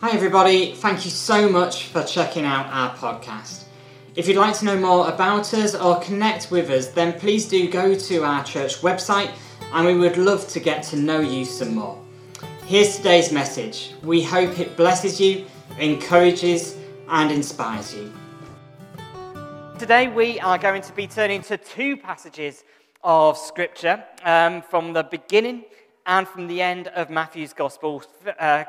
Hi, everybody. Thank you so much for checking out our podcast. If you'd like to know more about us or connect with us, then please do go to our church website and we would love to get to know you some more. Here's today's message. We hope it blesses you, encourages, and inspires you. Today, we are going to be turning to two passages of Scripture um, from the beginning and from the end of Matthew's Gospel. Uh,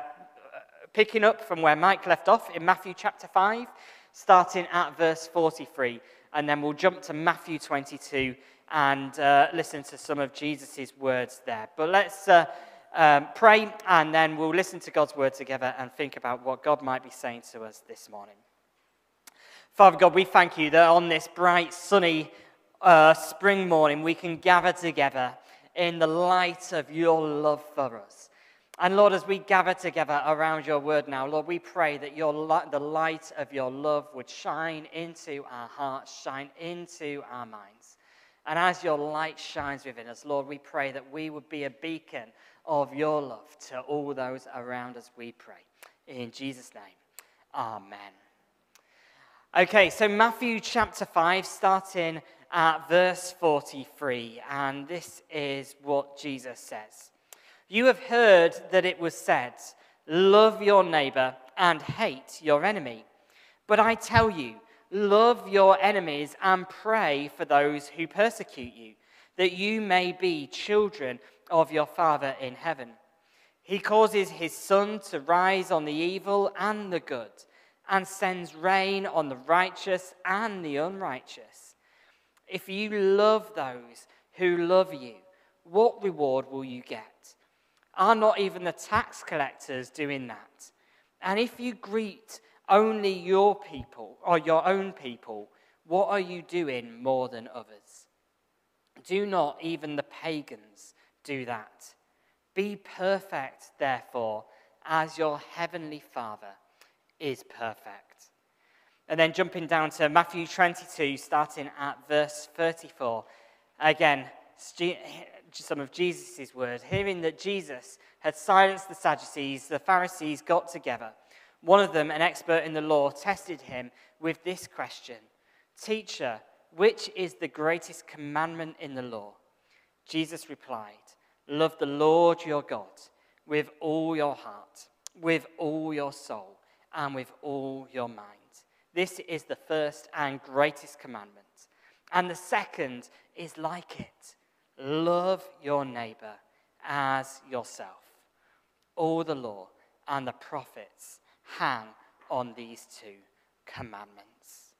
picking up from where Mike left off in Matthew chapter 5, starting at verse 43. And then we'll jump to Matthew 22 and uh, listen to some of Jesus' words there. But let's uh, um, pray and then we'll listen to God's word together and think about what God might be saying to us this morning. Father God, we thank you that on this bright, sunny uh, spring morning we can gather together in the light of your love for us. And Lord, as we gather together around your word now, Lord, we pray that your the light of your love would shine into our hearts, shine into our minds. And as your light shines within us, Lord, we pray that we would be a beacon of your love to all those around us, we pray. In Jesus' name, amen. Okay, so Matthew chapter 5, starting at verse 43, and this is what Jesus says. You have heard that it was said, Love your neighbor and hate your enemy. But I tell you, love your enemies and pray for those who persecute you, that you may be children of your Father in heaven. He causes his sun to rise on the evil and the good, and sends rain on the righteous and the unrighteous. If you love those who love you, what reward will you get? Are not even the tax collectors doing that? And if you greet only your people or your own people, what are you doing more than others? Do not even the pagans do that. Be perfect, therefore, as your heavenly Father is perfect. And then jumping down to Matthew 22, starting at verse 34. Again, some of Jesus' words, hearing that Jesus had silenced the Sadducees, the Pharisees got together. One of them, an expert in the law, tested him with this question Teacher, which is the greatest commandment in the law? Jesus replied, Love the Lord your God with all your heart, with all your soul, and with all your mind. This is the first and greatest commandment. And the second is like it Love your neighbor as yourself. All the law and the prophets hang on these two commandments.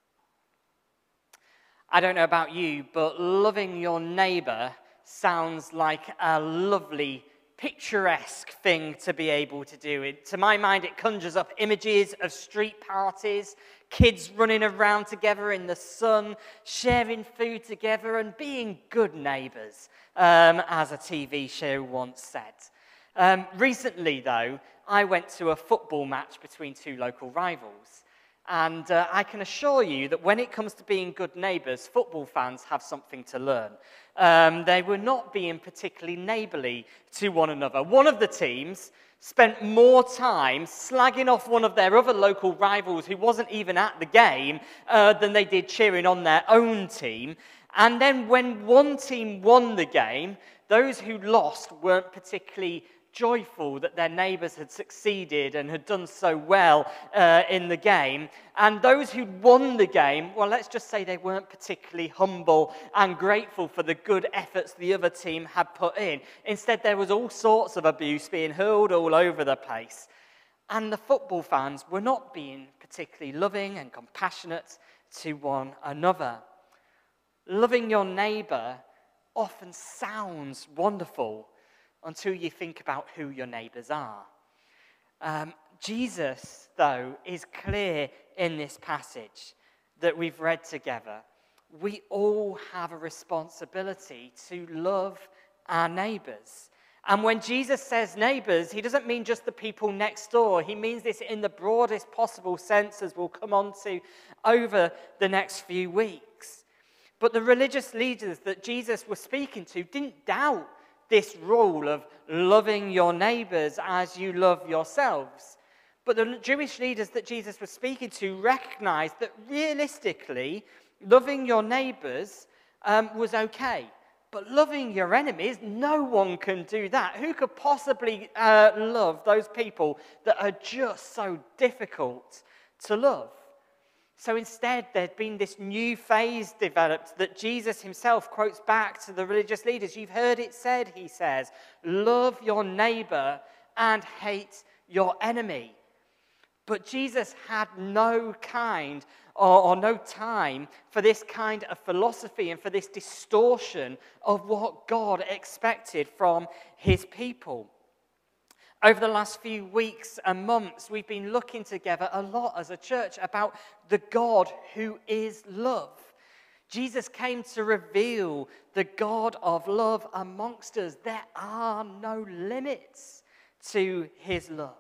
I don't know about you, but loving your neighbor sounds like a lovely, picturesque thing to be able to do. It, to my mind, it conjures up images of street parties kids running around together in the sun, sharing food together, and being good neighbors, um, as a TV show once said. Um, recently, though, I went to a football match between two local rivals. And uh, I can assure you that when it comes to being good neighbours, football fans have something to learn. Um, they were not being particularly neighbourly to one another. One of the teams spent more time slagging off one of their other local rivals who wasn't even at the game uh, than they did cheering on their own team. And then when one team won the game, those who lost weren't particularly joyful that their neighbours had succeeded and had done so well uh, in the game. And those who'd won the game, well, let's just say they weren't particularly humble and grateful for the good efforts the other team had put in. Instead, there was all sorts of abuse being hurled all over the place. And the football fans were not being particularly loving and compassionate to one another. Loving your neighbour often sounds wonderful until you think about who your neighbors are. Um, Jesus, though, is clear in this passage that we've read together. We all have a responsibility to love our neighbors. And when Jesus says neighbors, he doesn't mean just the people next door. He means this in the broadest possible sense, as we'll come on to over the next few weeks. But the religious leaders that Jesus was speaking to didn't doubt this rule of loving your neighbors as you love yourselves. But the Jewish leaders that Jesus was speaking to recognized that realistically, loving your neighbors um, was okay. But loving your enemies, no one can do that. Who could possibly uh, love those people that are just so difficult to love? So instead, there'd been this new phase developed that Jesus himself quotes back to the religious leaders. You've heard it said, he says, love your neighbor and hate your enemy. But Jesus had no kind or, or, no time for this kind of philosophy and for this distortion of what God expected from his people. Over the last few weeks and months, we've been looking together a lot as a church about the God who is love. Jesus came to reveal the God of love amongst us. There are no limits to his love.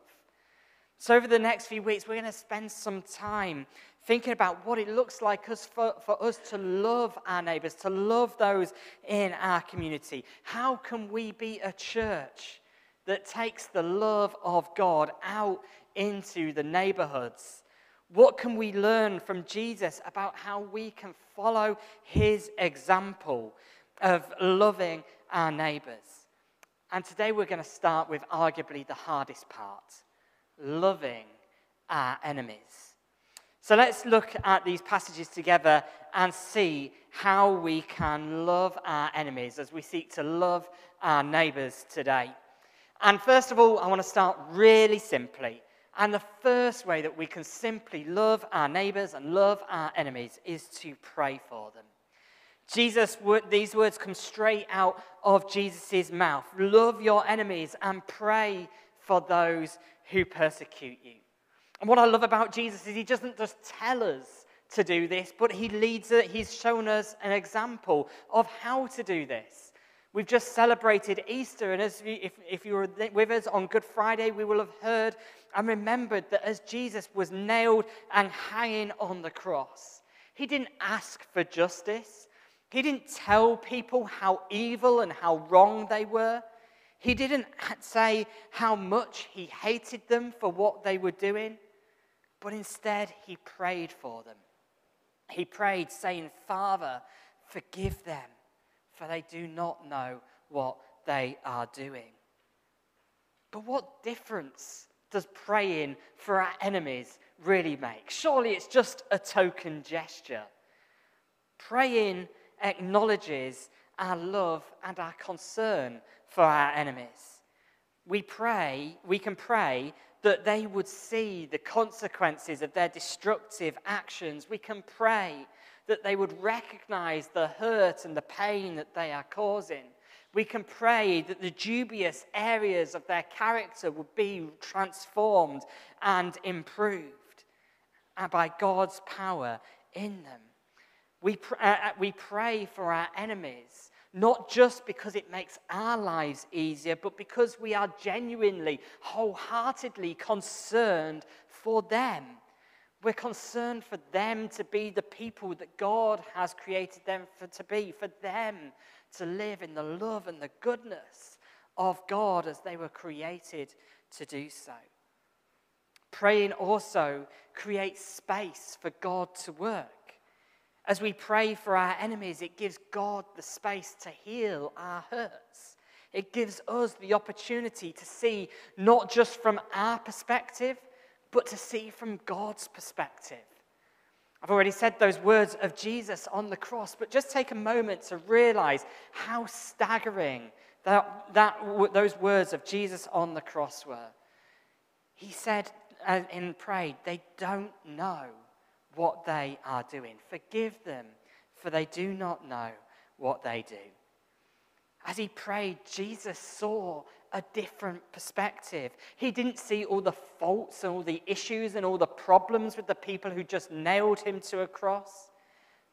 So, over the next few weeks, we're going to spend some time thinking about what it looks like us for, for us to love our neighbors, to love those in our community. How can we be a church that takes the love of God out into the neighborhoods? What can we learn from Jesus about how we can follow his example of loving our neighbors? And today we're going to start with arguably the hardest part loving our enemies. So let's look at these passages together and see how we can love our enemies as we seek to love our neighbors today. And first of all, I want to start really simply. And the first way that we can simply love our neighbors and love our enemies is to pray for them. Jesus, these words come straight out of Jesus' mouth. Love your enemies and pray for those who persecute you. And what I love about Jesus is he doesn't just tell us to do this, but he leads it. He's shown us an example of how to do this. We've just celebrated Easter, and as if, if you were with us on Good Friday, we will have heard and remembered that as Jesus was nailed and hanging on the cross, he didn't ask for justice. He didn't tell people how evil and how wrong they were. He didn't say how much he hated them for what they were doing, but instead he prayed for them. He prayed, saying, Father, forgive them, for they do not know what they are doing. But what difference does praying for our enemies really make? Surely it's just a token gesture. Praying acknowledges our love and our concern for our enemies. We pray, we can pray that they would see the consequences of their destructive actions. We can pray that they would recognize the hurt and the pain that they are causing. We can pray that the dubious areas of their character would be transformed and improved and by God's power in them. We, pr- uh, uh we pray for our enemies not just because it makes our lives easier, but because we are genuinely, wholeheartedly concerned for them. We're concerned for them to be the people that God has created them for, to be, for them to live in the love and the goodness of God as they were created to do so. Praying also creates space for God to work. As we pray for our enemies, it gives God the space to heal our hurts. It gives us the opportunity to see not just from our perspective, but to see from God's perspective. I've already said those words of Jesus on the cross, but just take a moment to realize how staggering that, that, those words of Jesus on the cross were. He said in prayed, They don't know what they are doing. Forgive them, for they do not know what they do. As he prayed, Jesus saw a different perspective. He didn't see all the faults and all the issues and all the problems with the people who just nailed him to a cross,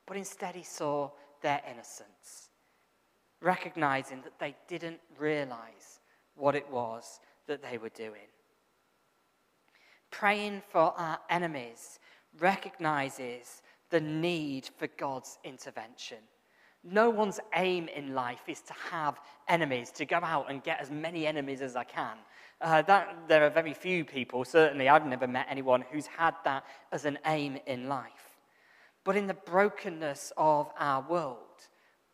but instead he saw their innocence, recognizing that they didn't realize what it was that they were doing. Praying for our enemies recognizes the need for God's intervention. No one's aim in life is to have enemies, to go out and get as many enemies as I can. Uh, that, there are very few people, certainly I've never met anyone who's had that as an aim in life. But in the brokenness of our world,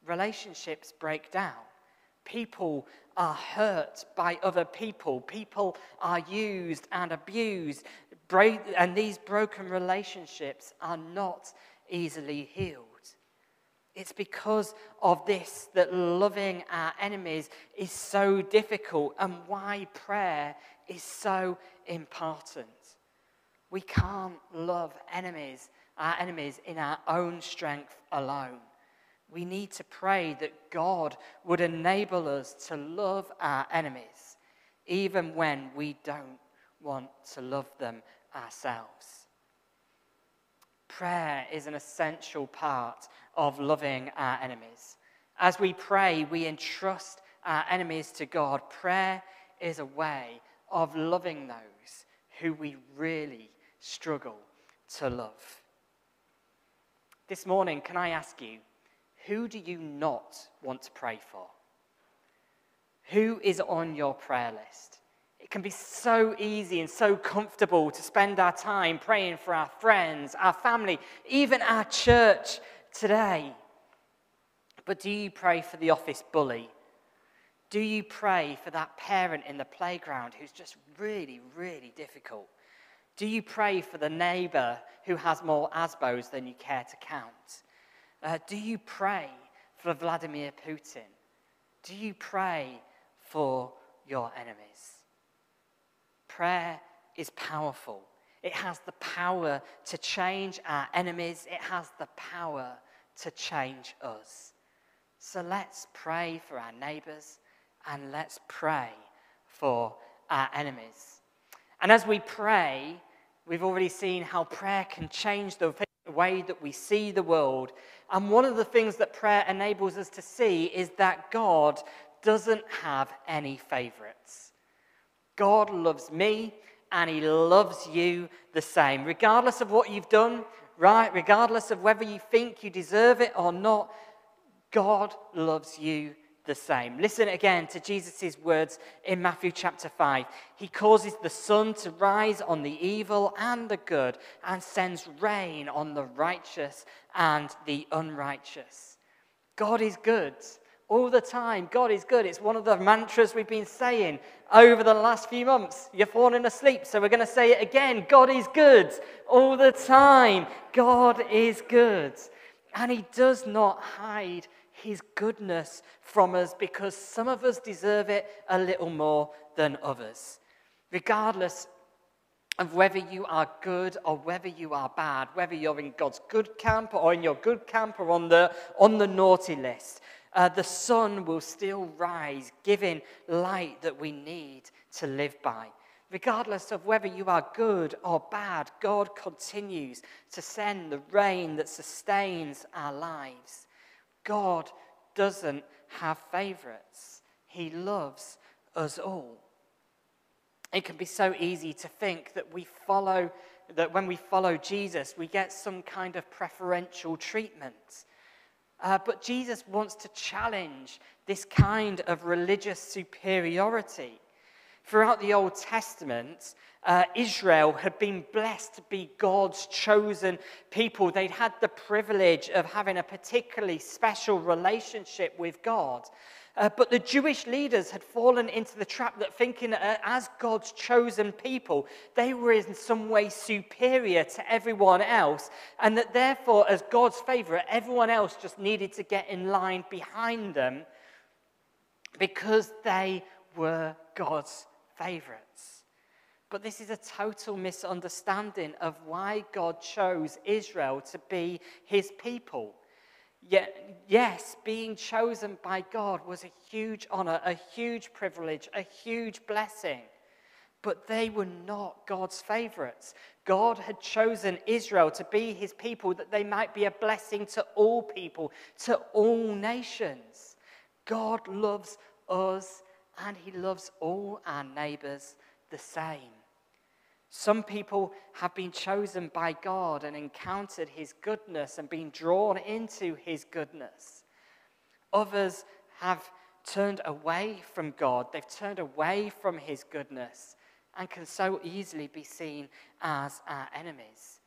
relationships break down. People are hurt by other people. People are used and abused. And these broken relationships are not easily healed. It's because of this that loving our enemies is so difficult and why prayer is so important. We can't love enemies, our enemies in our own strength alone. We need to pray that God would enable us to love our enemies, even when we don't want to love them ourselves. Prayer is an essential part of loving our enemies. As we pray, we entrust our enemies to God. Prayer is a way of loving those who we really struggle to love. This morning, can I ask you, who do you not want to pray for? Who is on your prayer list? It can be so easy and so comfortable to spend our time praying for our friends, our family, even our church today. But do you pray for the office bully? Do you pray for that parent in the playground who's just really, really difficult? Do you pray for the neighbor who has more ASBOs than you care to count? Uh, do you pray for Vladimir Putin? Do you pray for your enemies? Prayer is powerful. It has the power to change our enemies, it has the power to change us. So let's pray for our neighbors and let's pray for our enemies. And as we pray, we've already seen how prayer can change the way that we see the world. And one of the things that prayer enables us to see is that God doesn't have any favorites. God loves me and he loves you the same. Regardless of what you've done, right? Regardless of whether you think you deserve it or not, God loves you the same. Listen again to Jesus' words in Matthew chapter 5. He causes the sun to rise on the evil and the good and sends rain on the righteous and the unrighteous. God is good all the time. God is good. It's one of the mantras we've been saying over the last few months. You're falling asleep, so we're going to say it again. God is good all the time. God is good. And He does not hide His goodness from us because some of us deserve it a little more than others. Regardless of whether you are good or whether you are bad, whether you're in God's good camp or in your good camp or on the, on the naughty list uh, the sun will still rise, giving light that we need to live by. Regardless of whether you are good or bad, God continues to send the rain that sustains our lives. God doesn't have favorites, He loves us all. It can be so easy to think that we follow, that when we follow Jesus, we get some kind of preferential treatment. Uh, but Jesus wants to challenge this kind of religious superiority. Throughout the Old Testament, uh, Israel had been blessed to be God's chosen people. They'd had the privilege of having a particularly special relationship with God. Uh, but the Jewish leaders had fallen into the trap that thinking uh, as God's chosen people, they were in some way superior to everyone else, and that therefore, as God's favorite, everyone else just needed to get in line behind them because they were God's favorites. But this is a total misunderstanding of why God chose Israel to be his people. Yet, yes, being chosen by God was a huge honor, a huge privilege, a huge blessing. But they were not God's favorites. God had chosen Israel to be his people that they might be a blessing to all people, to all nations. God loves us and he loves all our neighbors the same. Some people have been chosen by God and encountered his goodness and been drawn into his goodness. Others have turned away from God, they've turned away from His goodness, and can so easily be seen as our enemies.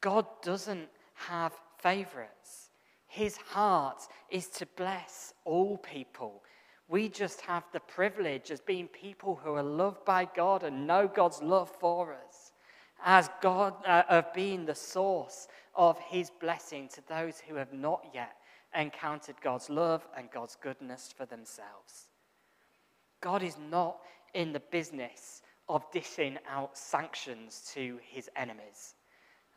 God doesn't have favorites. His heart is to bless all people. We just have the privilege as being people who are loved by God and know God's love for us, as God uh, of being the source of His blessing to those who have not yet encountered God's love and God's goodness for themselves. God is not in the business of dishing out sanctions to his enemies.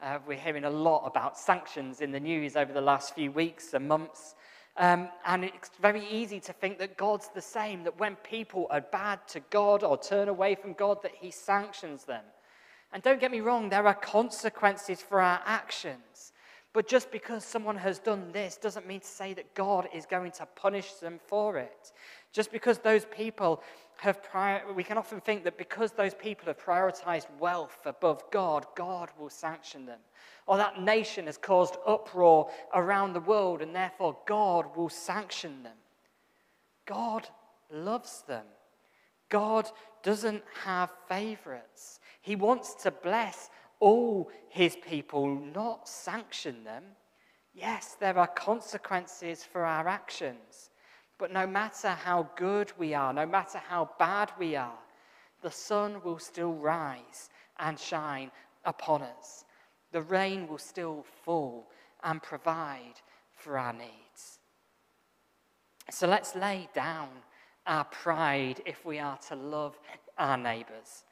Uh, we're hearing a lot about sanctions in the news over the last few weeks and months. Um, and it's very easy to think that God's the same, that when people are bad to God or turn away from God, that He sanctions them. And don't get me wrong, there are consequences for our actions. But just because someone has done this doesn't mean to say that God is going to punish them for it. Just because those people have, prior, we can often think that because those people have prioritized wealth above God, God will sanction them. Or that nation has caused uproar around the world and therefore God will sanction them. God loves them. God doesn't have favorites. He wants to bless all his people, not sanction them. Yes, there are consequences for our actions. But no matter how good we are, no matter how bad we are, the sun will still rise and shine upon us. The rain will still fall and provide for our needs. So let's lay down our pride if we are to love our neighbours.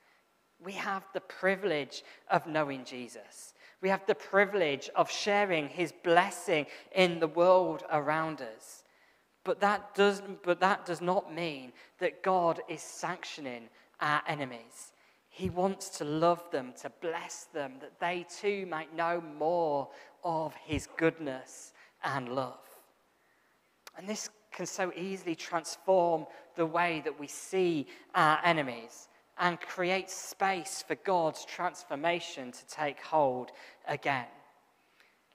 We have the privilege of knowing Jesus. We have the privilege of sharing his blessing in the world around us. But that, does, but that does not mean that God is sanctioning our enemies. He wants to love them, to bless them, that they too might know more of his goodness and love. And this can so easily transform the way that we see our enemies and create space for God's transformation to take hold again.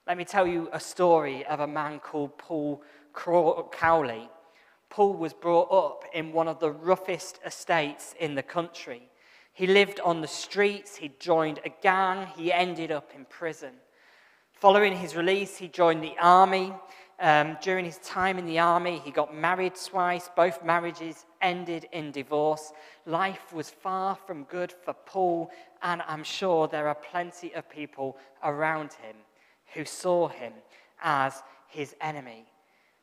Let me tell you a story of a man called Paul Cowley. Paul was brought up in one of the roughest estates in the country. He lived on the streets, he joined a gang, he ended up in prison. Following his release, he joined the army. Um, during his time in the army, he got married twice. Both marriages ended in divorce. Life was far from good for Paul, and I'm sure there are plenty of people around him who saw him as his enemy.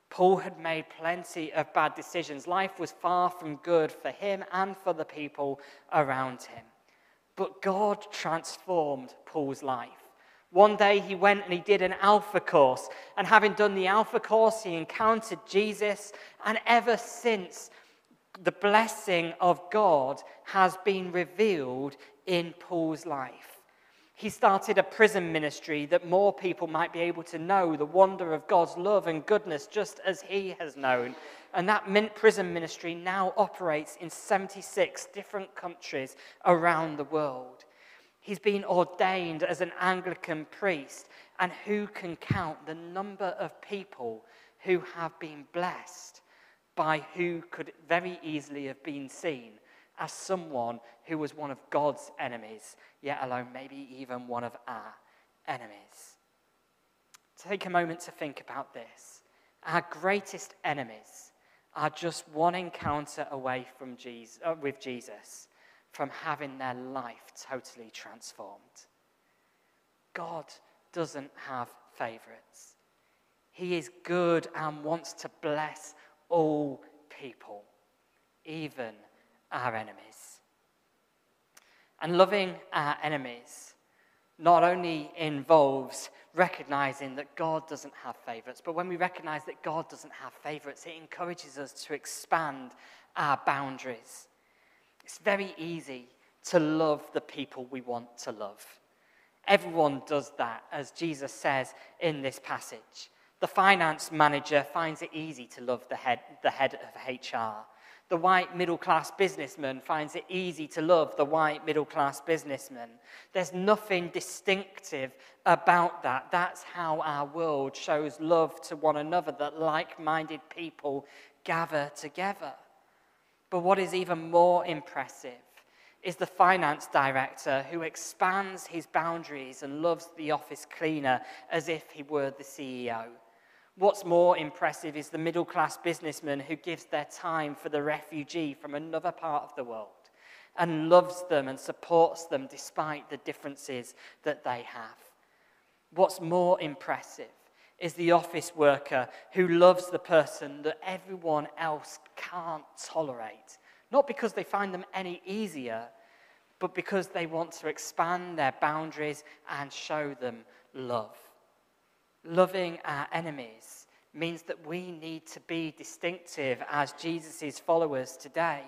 Paul had made plenty of bad decisions. Life was far from good for him and for the people around him. But God transformed Paul's life. One day he went and he did an Alpha course. And having done the Alpha course, he encountered Jesus. And ever since, the blessing of God has been revealed in Paul's life. He started a prison ministry that more people might be able to know the wonder of God's love and goodness just as he has known. And that Mint prison ministry now operates in 76 different countries around the world. He's been ordained as an Anglican priest, and who can count the number of people who have been blessed by who could very easily have been seen as someone who was one of God's enemies, yet alone maybe even one of our enemies. Take a moment to think about this. Our greatest enemies are just one encounter away from Jesus, uh, with Jesus from having their life totally transformed. God doesn't have favorites. He is good and wants to bless all people, even our enemies. And loving our enemies not only involves recognizing that God doesn't have favorites, but when we recognize that God doesn't have favorites, it encourages us to expand our boundaries. It's very easy to love the people we want to love. Everyone does that, as Jesus says in this passage. The finance manager finds it easy to love the head, the head of HR. The white middle class businessman finds it easy to love the white middle class businessman. There's nothing distinctive about that. That's how our world shows love to one another, that like minded people gather together. But what is even more impressive is the finance director who expands his boundaries and loves the office cleaner as if he were the CEO. What's more impressive is the middle class businessman who gives their time for the refugee from another part of the world and loves them and supports them despite the differences that they have. What's more impressive is the office worker who loves the person that everyone else can't tolerate not because they find them any easier, but because they want to expand their boundaries and show them love. Loving our enemies means that we need to be distinctive as Jesus' followers today.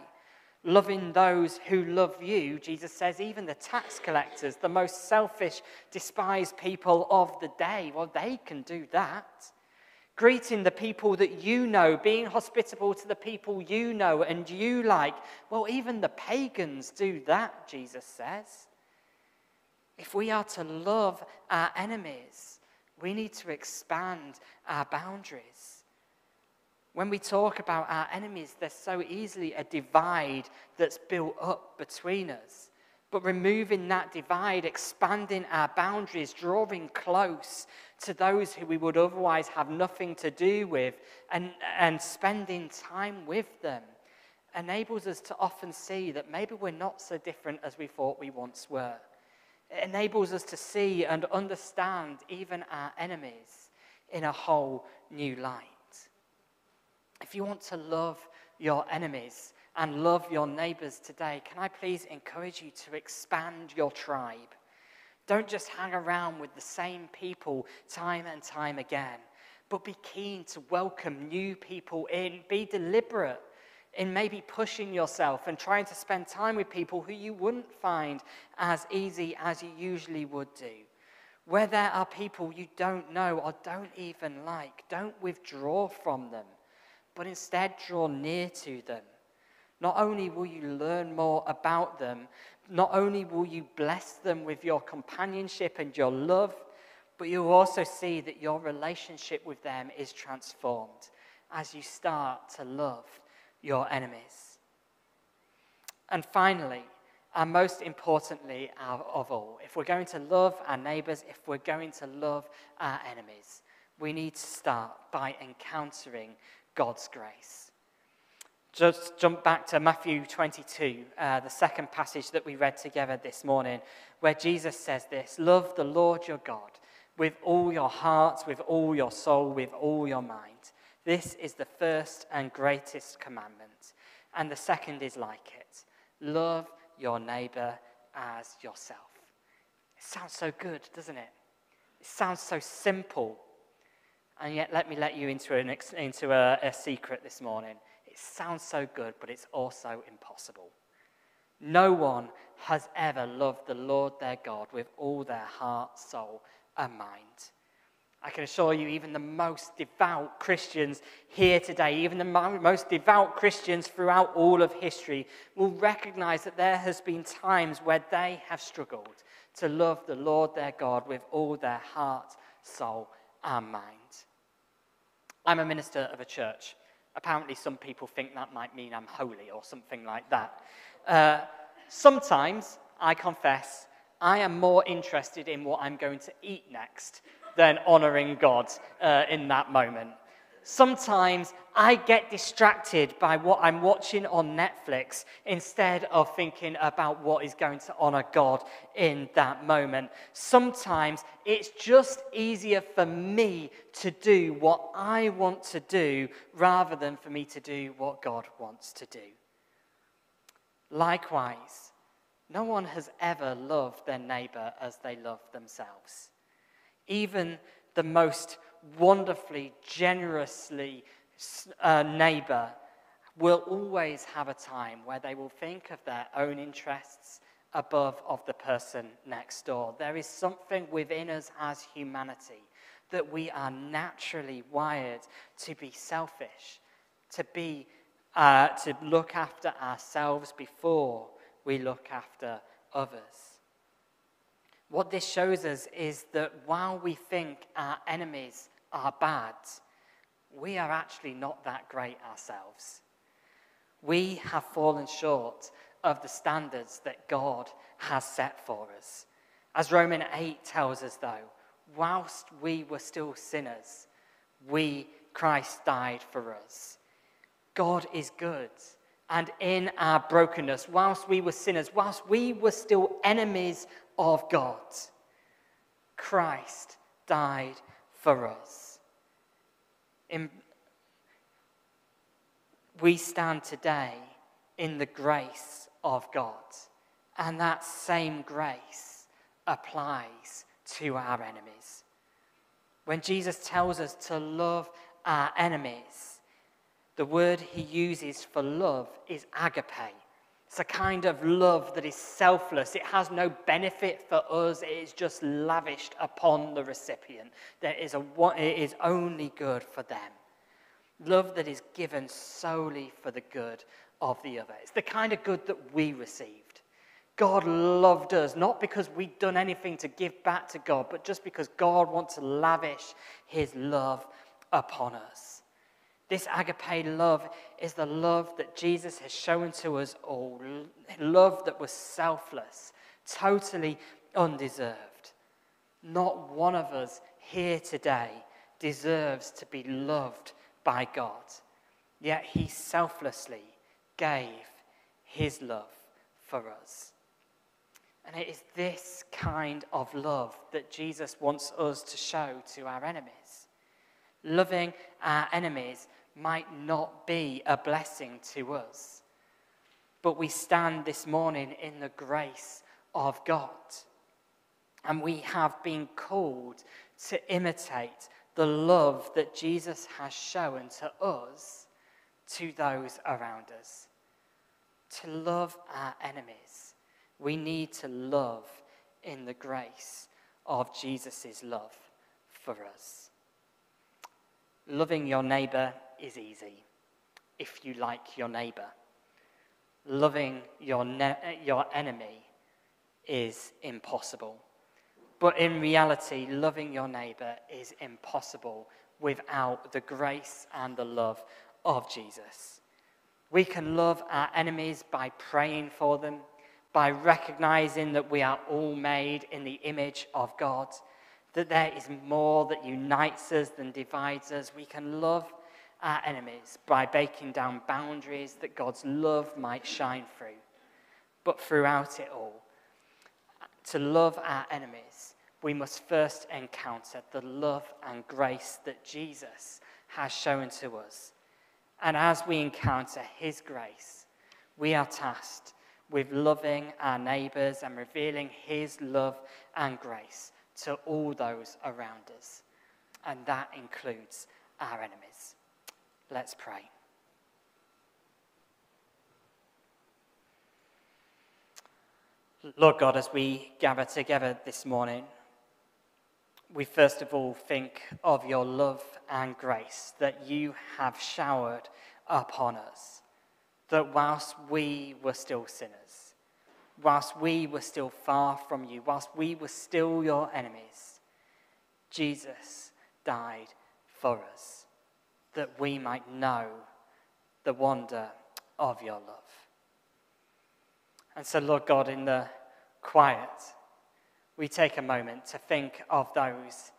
Loving those who love you, Jesus says, even the tax collectors, the most selfish, despised people of the day, well, they can do that greeting the people that you know, being hospitable to the people you know and you like. Well, even the pagans do that, Jesus says. If we are to love our enemies, we need to expand our boundaries. When we talk about our enemies, there's so easily a divide that's built up between us. But removing that divide, expanding our boundaries, drawing close to those who we would otherwise have nothing to do with, and, and spending time with them enables us to often see that maybe we're not so different as we thought we once were. It enables us to see and understand even our enemies in a whole new light. If you want to love your enemies and love your neighbors today, can I please encourage you to expand your tribe? Don't just hang around with the same people time and time again, but be keen to welcome new people in. Be deliberate in maybe pushing yourself and trying to spend time with people who you wouldn't find as easy as you usually would do. Where there are people you don't know or don't even like, don't withdraw from them, but instead draw near to them. Not only will you learn more about them, not only will you bless them with your companionship and your love, but you'll also see that your relationship with them is transformed as you start to love your enemies. And finally, and most importantly of all, if we're going to love our neighbors, if we're going to love our enemies, we need to start by encountering God's grace. Just jump back to Matthew 22, uh, the second passage that we read together this morning, where Jesus says this Love the Lord your God with all your heart, with all your soul, with all your mind. This is the first and greatest commandment. And the second is like it love your neighbor as yourself. It sounds so good, doesn't it? It sounds so simple. And yet, let me let you into, an, into a, a secret this morning. It sounds so good, but it's also impossible. No one has ever loved the Lord their God with all their heart, soul, and mind. I can assure you, even the most devout Christians here today, even the most devout Christians throughout all of history, will recognize that there has been times where they have struggled to love the Lord their God with all their heart, soul, and mind. I'm a minister of a church. Apparently, some people think that might mean I'm holy or something like that. Uh, sometimes, I confess, I am more interested in what I'm going to eat next than honoring God uh, in that moment. Sometimes I get distracted by what I'm watching on Netflix instead of thinking about what is going to honor God in that moment. Sometimes it's just easier for me to do what I want to do rather than for me to do what God wants to do. Likewise, no one has ever loved their neighbor as they love themselves. Even the most wonderfully, generously uh, neighbor will always have a time where they will think of their own interests above of the person next door. There is something within us as humanity that we are naturally wired to be selfish, to be uh, to look after ourselves before we look after others. What this shows us is that while we think our enemies are bad, we are actually not that great ourselves. We have fallen short of the standards that God has set for us. As Romans 8 tells us, though, whilst we were still sinners, we, Christ died for us. God is good. And in our brokenness, whilst we were sinners, whilst we were still enemies of God, Christ died for us. In, we stand today in the grace of God, and that same grace applies to our enemies. When Jesus tells us to love our enemies, the word he uses for love is agape. It's a kind of love that is selfless. It has no benefit for us. It is just lavished upon the recipient. There is a, it is only good for them. Love that is given solely for the good of the other. It's the kind of good that we received. God loved us, not because we'd done anything to give back to God, but just because God wants to lavish his love upon us. This agape love is the love that Jesus has shown to us all. Love that was selfless, totally undeserved. Not one of us here today deserves to be loved by God. Yet he selflessly gave his love for us. And it is this kind of love that Jesus wants us to show to our enemies. Loving our enemies might not be a blessing to us, but we stand this morning in the grace of God. And we have been called to imitate the love that Jesus has shown to us to those around us. To love our enemies we need to love in the grace of Jesus' love for us. Loving your neighbor is easy if you like your neighbor. Loving your, ne- eh, your enemy is impossible. But in reality, loving your neighbor is impossible without the grace and the love of Jesus. We can love our enemies by praying for them, by recognizing that we are all made in the image of God, that there is more that unites us than divides us. We can love our enemies by breaking down boundaries that God's love might shine through. But throughout it all, to love our enemies, we must first encounter the love and grace that Jesus has shown to us. And as we encounter his grace, we are tasked with loving our neighbours and revealing his love and grace to all those around us. And that includes our enemies. Let's pray. Lord God, as we gather together this morning, we first of all think of your love and grace that you have showered upon us that whilst we were still sinners, whilst we were still far from you, whilst we were still your enemies, Jesus died for us, that we might know the wonder of your love. And so, Lord God, in the quiet, we take a moment to think of those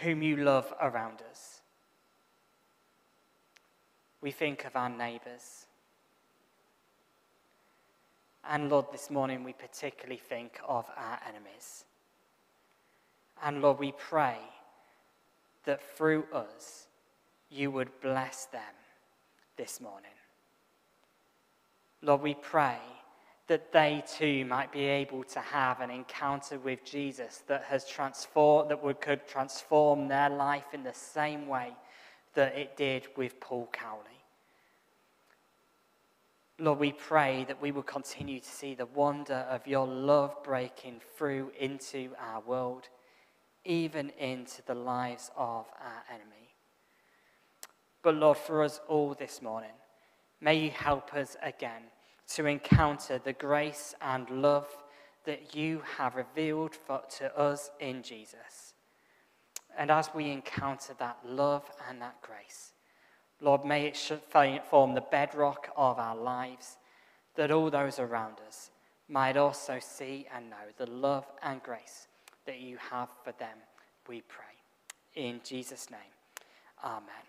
whom you love around us we think of our neighbours. And Lord, this morning we particularly think of our enemies. And Lord, we pray that through us you would bless them this morning. Lord, we pray that they too might be able to have an encounter with Jesus that has transformed that could transform their life in the same way that it did with Paul Cowley. Lord, we pray that we will continue to see the wonder of your love breaking through into our world, even into the lives of our enemy. but Lord, for us all this morning, may you help us again to encounter the grace and love that you have revealed for, to us in Jesus. And as we encounter that love and that grace, Lord, may it form the bedrock of our lives, that all those around us might also see and know the love and grace that you have for them, we pray. In Jesus' name, amen.